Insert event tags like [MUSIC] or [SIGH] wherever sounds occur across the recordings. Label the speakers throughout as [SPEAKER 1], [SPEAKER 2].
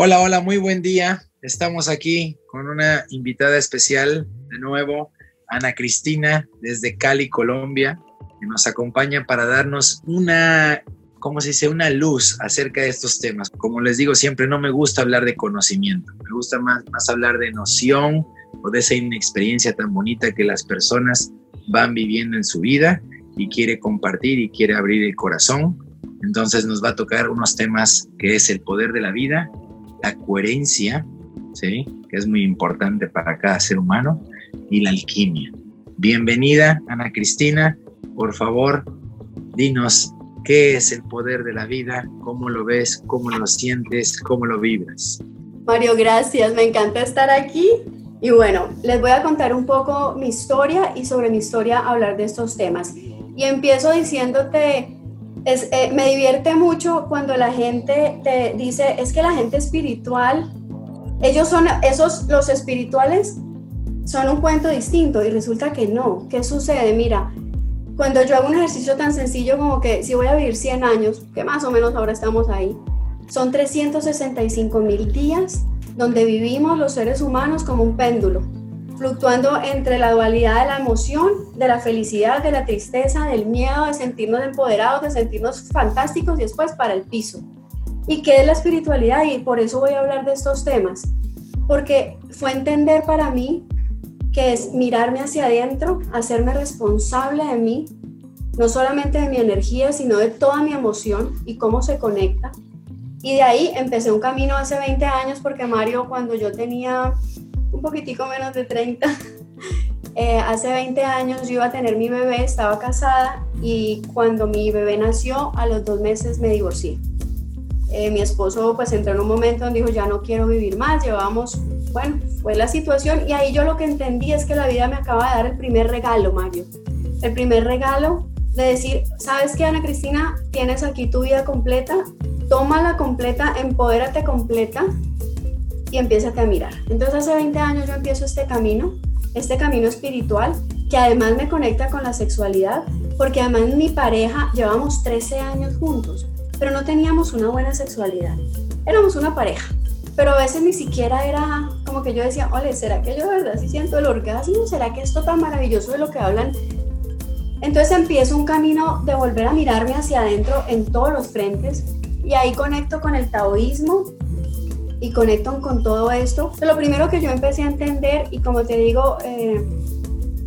[SPEAKER 1] Hola, hola, muy buen día. Estamos aquí con una invitada especial de nuevo, Ana Cristina, desde Cali, Colombia, que nos acompaña para darnos una, ¿cómo se dice?, una luz acerca de estos temas. Como les digo siempre, no me gusta hablar de conocimiento, me gusta más, más hablar de noción o de esa inexperiencia tan bonita que las personas van viviendo en su vida y quiere compartir y quiere abrir el corazón. Entonces nos va a tocar unos temas que es el poder de la vida la coherencia, ¿sí? que es muy importante para cada ser humano, y la alquimia. Bienvenida, Ana Cristina. Por favor, dinos qué es el poder de la vida, cómo lo ves, cómo lo sientes, cómo lo vibras.
[SPEAKER 2] Mario, gracias. Me encanta estar aquí. Y bueno, les voy a contar un poco mi historia y sobre mi historia hablar de estos temas. Y empiezo diciéndote eh, me divierte mucho cuando la gente te dice, es que la gente espiritual, ellos son, esos, los espirituales son un cuento distinto y resulta que no. ¿Qué sucede? Mira, cuando yo hago un ejercicio tan sencillo como que si voy a vivir 100 años, que más o menos ahora estamos ahí, son 365 mil días donde vivimos los seres humanos como un péndulo fluctuando entre la dualidad de la emoción, de la felicidad, de la tristeza, del miedo, de sentirnos empoderados, de sentirnos fantásticos y después para el piso. ¿Y qué es la espiritualidad? Y por eso voy a hablar de estos temas, porque fue entender para mí que es mirarme hacia adentro, hacerme responsable de mí, no solamente de mi energía, sino de toda mi emoción y cómo se conecta. Y de ahí empecé un camino hace 20 años porque Mario, cuando yo tenía un poquitico menos de 30. [LAUGHS] Eh, hace 20 años yo iba a tener mi bebé, estaba casada y cuando mi bebé nació, a los dos meses me divorcié. Eh, mi esposo pues entró en un momento donde dijo, ya no quiero vivir más, llevamos, bueno, fue la situación y ahí yo lo que entendí es que la vida me acaba de dar el primer regalo, Mario. El primer regalo de decir, ¿sabes qué, Ana Cristina? Tienes aquí tu vida completa, tómala completa, empodérate completa y empiezas a mirar. Entonces hace 20 años yo empiezo este camino, este camino espiritual, que además me conecta con la sexualidad, porque además mi pareja llevamos 13 años juntos, pero no teníamos una buena sexualidad. Éramos una pareja, pero a veces ni siquiera era como que yo decía, ole, ¿será que yo de verdad sí siento el orgasmo? ¿Será que esto tan maravilloso de lo que hablan? Entonces empiezo un camino de volver a mirarme hacia adentro en todos los frentes y ahí conecto con el taoísmo, y conectan con todo esto. Lo primero que yo empecé a entender y como te digo, eh,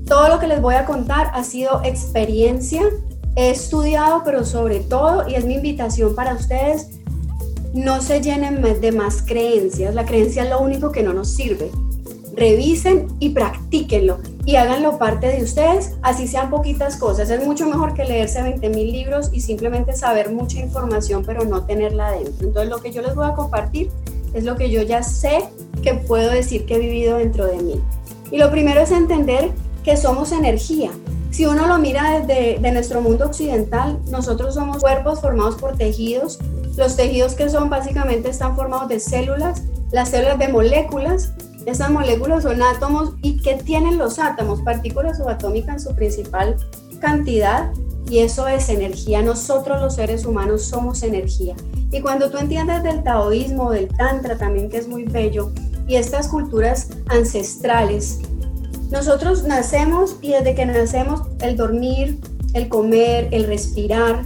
[SPEAKER 2] todo lo que les voy a contar ha sido experiencia. He estudiado, pero sobre todo, y es mi invitación para ustedes, no se llenen de más creencias. La creencia es lo único que no nos sirve. Revisen y practíquenlo y háganlo parte de ustedes, así sean poquitas cosas. Es mucho mejor que leerse 20 mil libros y simplemente saber mucha información, pero no tenerla dentro. Entonces, lo que yo les voy a compartir es lo que yo ya sé que puedo decir que he vivido dentro de mí. Y lo primero es entender que somos energía. Si uno lo mira desde de nuestro mundo occidental, nosotros somos cuerpos formados por tejidos. Los tejidos que son básicamente están formados de células, las células de moléculas. Esas moléculas son átomos y ¿qué tienen los átomos? Partículas subatómicas en su principal cantidad y eso es energía. Nosotros los seres humanos somos energía. Y cuando tú entiendes del taoísmo, del tantra también, que es muy bello, y estas culturas ancestrales, nosotros nacemos y desde que nacemos el dormir, el comer, el respirar,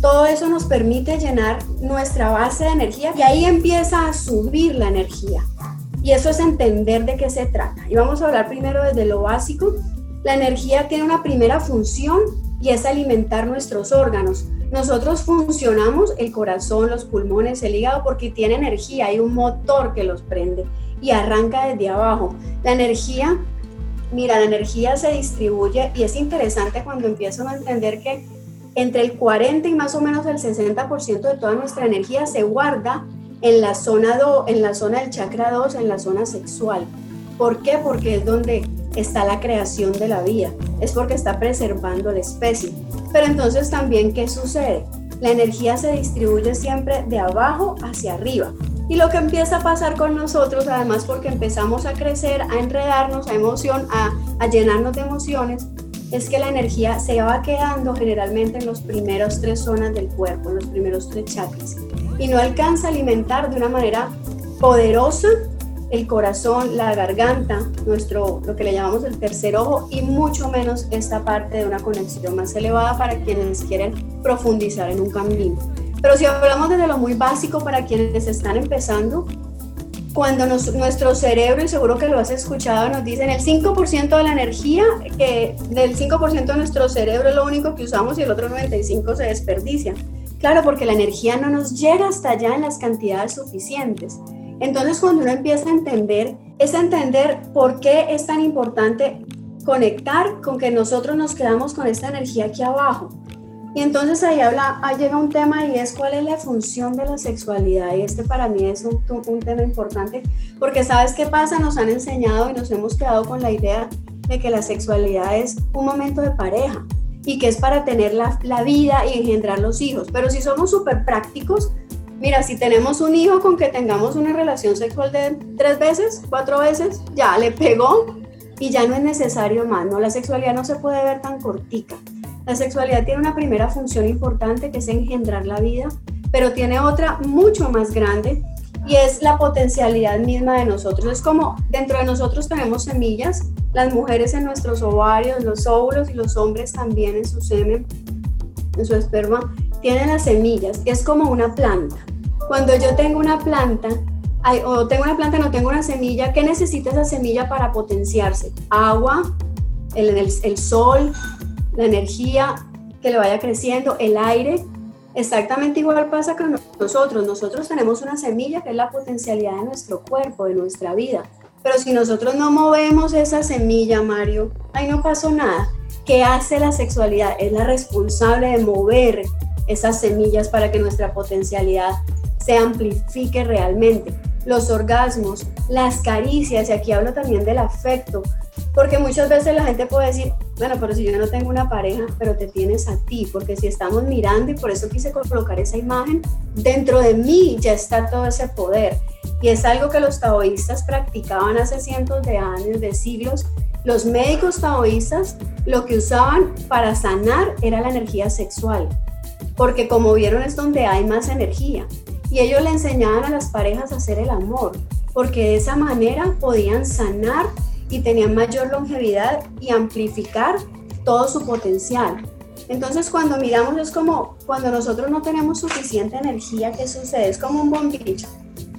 [SPEAKER 2] todo eso nos permite llenar nuestra base de energía y ahí empieza a subir la energía. Y eso es entender de qué se trata. Y vamos a hablar primero desde lo básico. La energía tiene una primera función y es alimentar nuestros órganos. Nosotros funcionamos el corazón, los pulmones, el hígado porque tiene energía, hay un motor que los prende y arranca desde abajo. La energía, mira, la energía se distribuye y es interesante cuando empiezan a entender que entre el 40 y más o menos el 60% de toda nuestra energía se guarda en la zona do, en la zona del chakra 2, en la zona sexual. ¿Por qué? Porque es donde está la creación de la vida, es porque está preservando la especie. Pero entonces también, ¿qué sucede? La energía se distribuye siempre de abajo hacia arriba. Y lo que empieza a pasar con nosotros, además porque empezamos a crecer, a enredarnos, a emoción, a, a llenarnos de emociones, es que la energía se va quedando generalmente en los primeros tres zonas del cuerpo, en los primeros tres chakras, y no alcanza a alimentar de una manera poderosa el corazón, la garganta, nuestro, lo que le llamamos el tercer ojo y mucho menos esta parte de una conexión más elevada para quienes quieren profundizar en un camino. Pero si hablamos desde lo muy básico para quienes están empezando, cuando nuestro cerebro, y seguro que lo has escuchado, nos dicen el 5% de la energía, que del 5% de nuestro cerebro es lo único que usamos y el otro 95% se desperdicia. Claro, porque la energía no nos llega hasta allá en las cantidades suficientes. Entonces, cuando uno empieza a entender, es entender por qué es tan importante conectar con que nosotros nos quedamos con esta energía aquí abajo. Y entonces ahí, habla, ahí llega un tema y es cuál es la función de la sexualidad. Y este para mí es un, un tema importante porque sabes qué pasa, nos han enseñado y nos hemos quedado con la idea de que la sexualidad es un momento de pareja y que es para tener la, la vida y engendrar los hijos. Pero si somos súper prácticos, Mira, si tenemos un hijo con que tengamos una relación sexual de tres veces, cuatro veces, ya le pegó y ya no es necesario más, ¿no? La sexualidad no se puede ver tan cortica. La sexualidad tiene una primera función importante que es engendrar la vida, pero tiene otra mucho más grande y es la potencialidad misma de nosotros. Es como dentro de nosotros tenemos semillas, las mujeres en nuestros ovarios, los óvulos y los hombres también en su semen, en su esperma, tienen las semillas, es como una planta. Cuando yo tengo una planta, o tengo una planta, no tengo una semilla, ¿qué necesita esa semilla para potenciarse? Agua, el, el, sol, la energía que le vaya creciendo, el aire. Exactamente igual pasa con nosotros. Nosotros tenemos una semilla que es la potencialidad de nuestro cuerpo, de nuestra vida. Pero si nosotros no movemos esa semilla, Mario, ahí no pasó nada. ¿Qué hace la sexualidad? Es la responsable de mover esas semillas para que nuestra potencialidad se amplifique realmente. Los orgasmos, las caricias, y aquí hablo también del afecto, porque muchas veces la gente puede decir, bueno, pero si yo no tengo una pareja, pero te tienes a ti, porque si estamos mirando, y por eso quise colocar esa imagen, dentro de mí ya está todo ese poder. Y es algo que los taoístas practicaban hace cientos de años, de siglos. Los médicos taoístas lo que usaban para sanar era la energía sexual porque como vieron es donde hay más energía. Y ellos le enseñaban a las parejas a hacer el amor, porque de esa manera podían sanar y tenían mayor longevidad y amplificar todo su potencial. Entonces cuando miramos es como cuando nosotros no tenemos suficiente energía, ¿qué sucede? Es como un bombillo.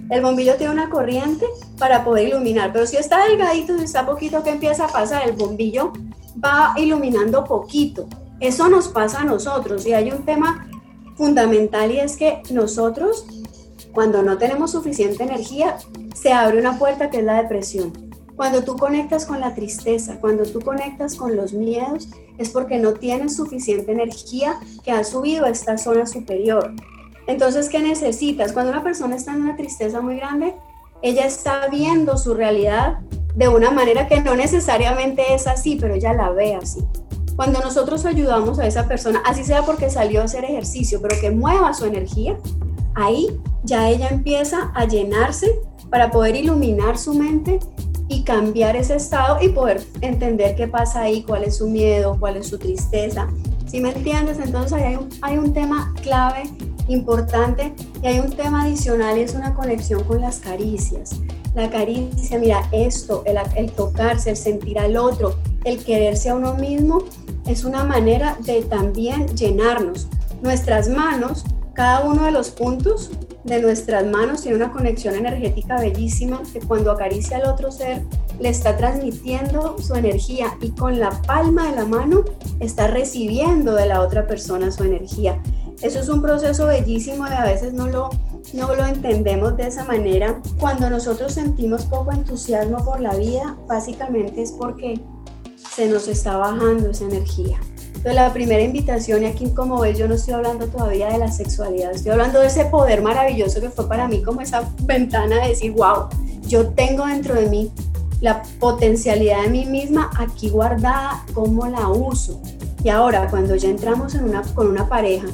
[SPEAKER 2] El bombillo tiene una corriente para poder iluminar, pero si está delgadito, si está poquito, ¿qué empieza a pasar? El bombillo va iluminando poquito. Eso nos pasa a nosotros y hay un tema fundamental y es que nosotros, cuando no tenemos suficiente energía, se abre una puerta que es la depresión. Cuando tú conectas con la tristeza, cuando tú conectas con los miedos, es porque no tienes suficiente energía que ha subido a esta zona superior. Entonces, ¿qué necesitas? Cuando una persona está en una tristeza muy grande, ella está viendo su realidad de una manera que no necesariamente es así, pero ella la ve así. Cuando nosotros ayudamos a esa persona, así sea porque salió a hacer ejercicio, pero que mueva su energía, ahí ya ella empieza a llenarse para poder iluminar su mente y cambiar ese estado y poder entender qué pasa ahí, cuál es su miedo, cuál es su tristeza. Si me entiendes? Entonces ahí hay un, hay un tema clave, importante, y hay un tema adicional y es una conexión con las caricias. La caricia, mira, esto, el, el tocarse, el sentir al otro, el quererse a uno mismo, es una manera de también llenarnos. Nuestras manos, cada uno de los puntos de nuestras manos tiene una conexión energética bellísima que cuando acaricia al otro ser le está transmitiendo su energía y con la palma de la mano está recibiendo de la otra persona su energía. Eso es un proceso bellísimo y a veces no lo, no lo entendemos de esa manera. Cuando nosotros sentimos poco entusiasmo por la vida, básicamente es porque se nos está bajando esa energía. Entonces la primera invitación, y aquí como ves, yo no estoy hablando todavía de la sexualidad, estoy hablando de ese poder maravilloso que fue para mí como esa ventana de decir, wow, yo tengo dentro de mí la potencialidad de mí misma aquí guardada, cómo la uso. Y ahora cuando ya entramos con una pareja,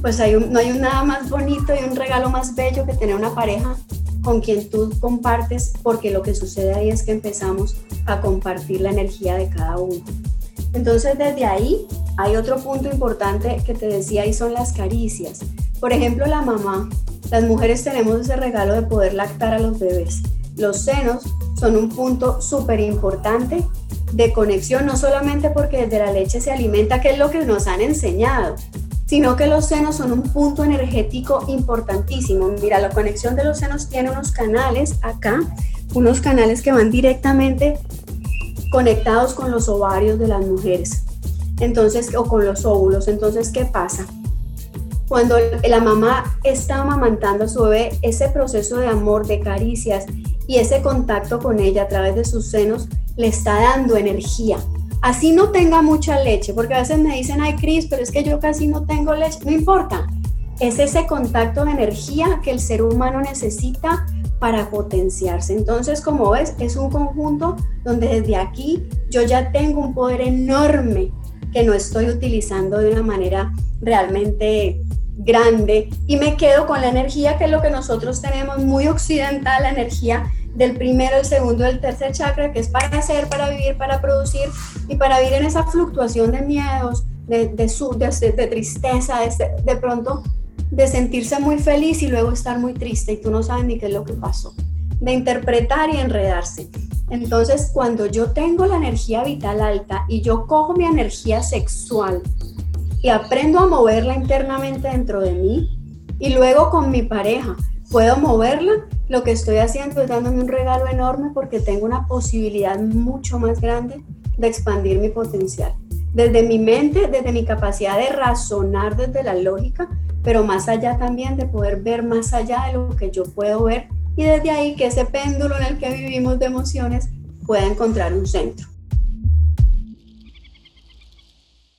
[SPEAKER 2] pues no hay nada más bonito y un regalo más bello que tener una pareja con quien tú compartes, porque lo que sucede ahí es que empezamos a compartir la energía de cada uno. Entonces desde ahí hay otro punto importante que te decía y son las caricias. Por ejemplo, la mamá, Las mujeres tenemos ese regalo de poder lactar a los bebés. Los senos son un punto súper importante de conexión, no solamente porque desde la leche se alimenta, que es lo que nos han enseñado, sino que los senos son un punto energético importantísimo. Mira, la conexión de los senos tiene unos canales acá, unos canales que van directamente conectados con los ovarios de las mujeres. Entonces, o con los óvulos. Entonces, ¿qué pasa? Cuando la mamá está amamantando a su bebé, ese proceso de amor, de caricias y ese contacto con ella a través de sus senos le está dando energía. Así no tenga mucha leche, porque a veces me dicen, ay Cris, pero es que yo casi no tengo leche. No importa, es ese contacto de energía que el ser humano necesita para potenciarse. Entonces, como ves, es un conjunto donde desde aquí yo ya tengo un poder enorme que no estoy utilizando de una manera realmente grande y me quedo con la energía que es lo que nosotros tenemos muy occidental, la energía del primero, el segundo, el tercer chakra, que es para hacer, para vivir, para producir y para vivir en esa fluctuación de miedos, de, de, de, tristeza, de pronto de sentirse muy feliz y luego estar muy triste y tú no sabes ni qué es lo que pasó, de interpretar y enredarse. Entonces, cuando yo tengo la energía vital alta y yo cojo mi energía sexual y aprendo a moverla internamente dentro de mí y luego con mi pareja puedo moverla, lo que estoy haciendo es dándome un regalo enorme porque tengo una posibilidad mucho más grande de expandir mi potencial. Desde mi mente, desde mi capacidad de razonar desde la lógica, pero más allá también de poder ver más allá de lo que yo puedo ver y desde ahí que ese péndulo en el que vivimos de emociones pueda encontrar un centro.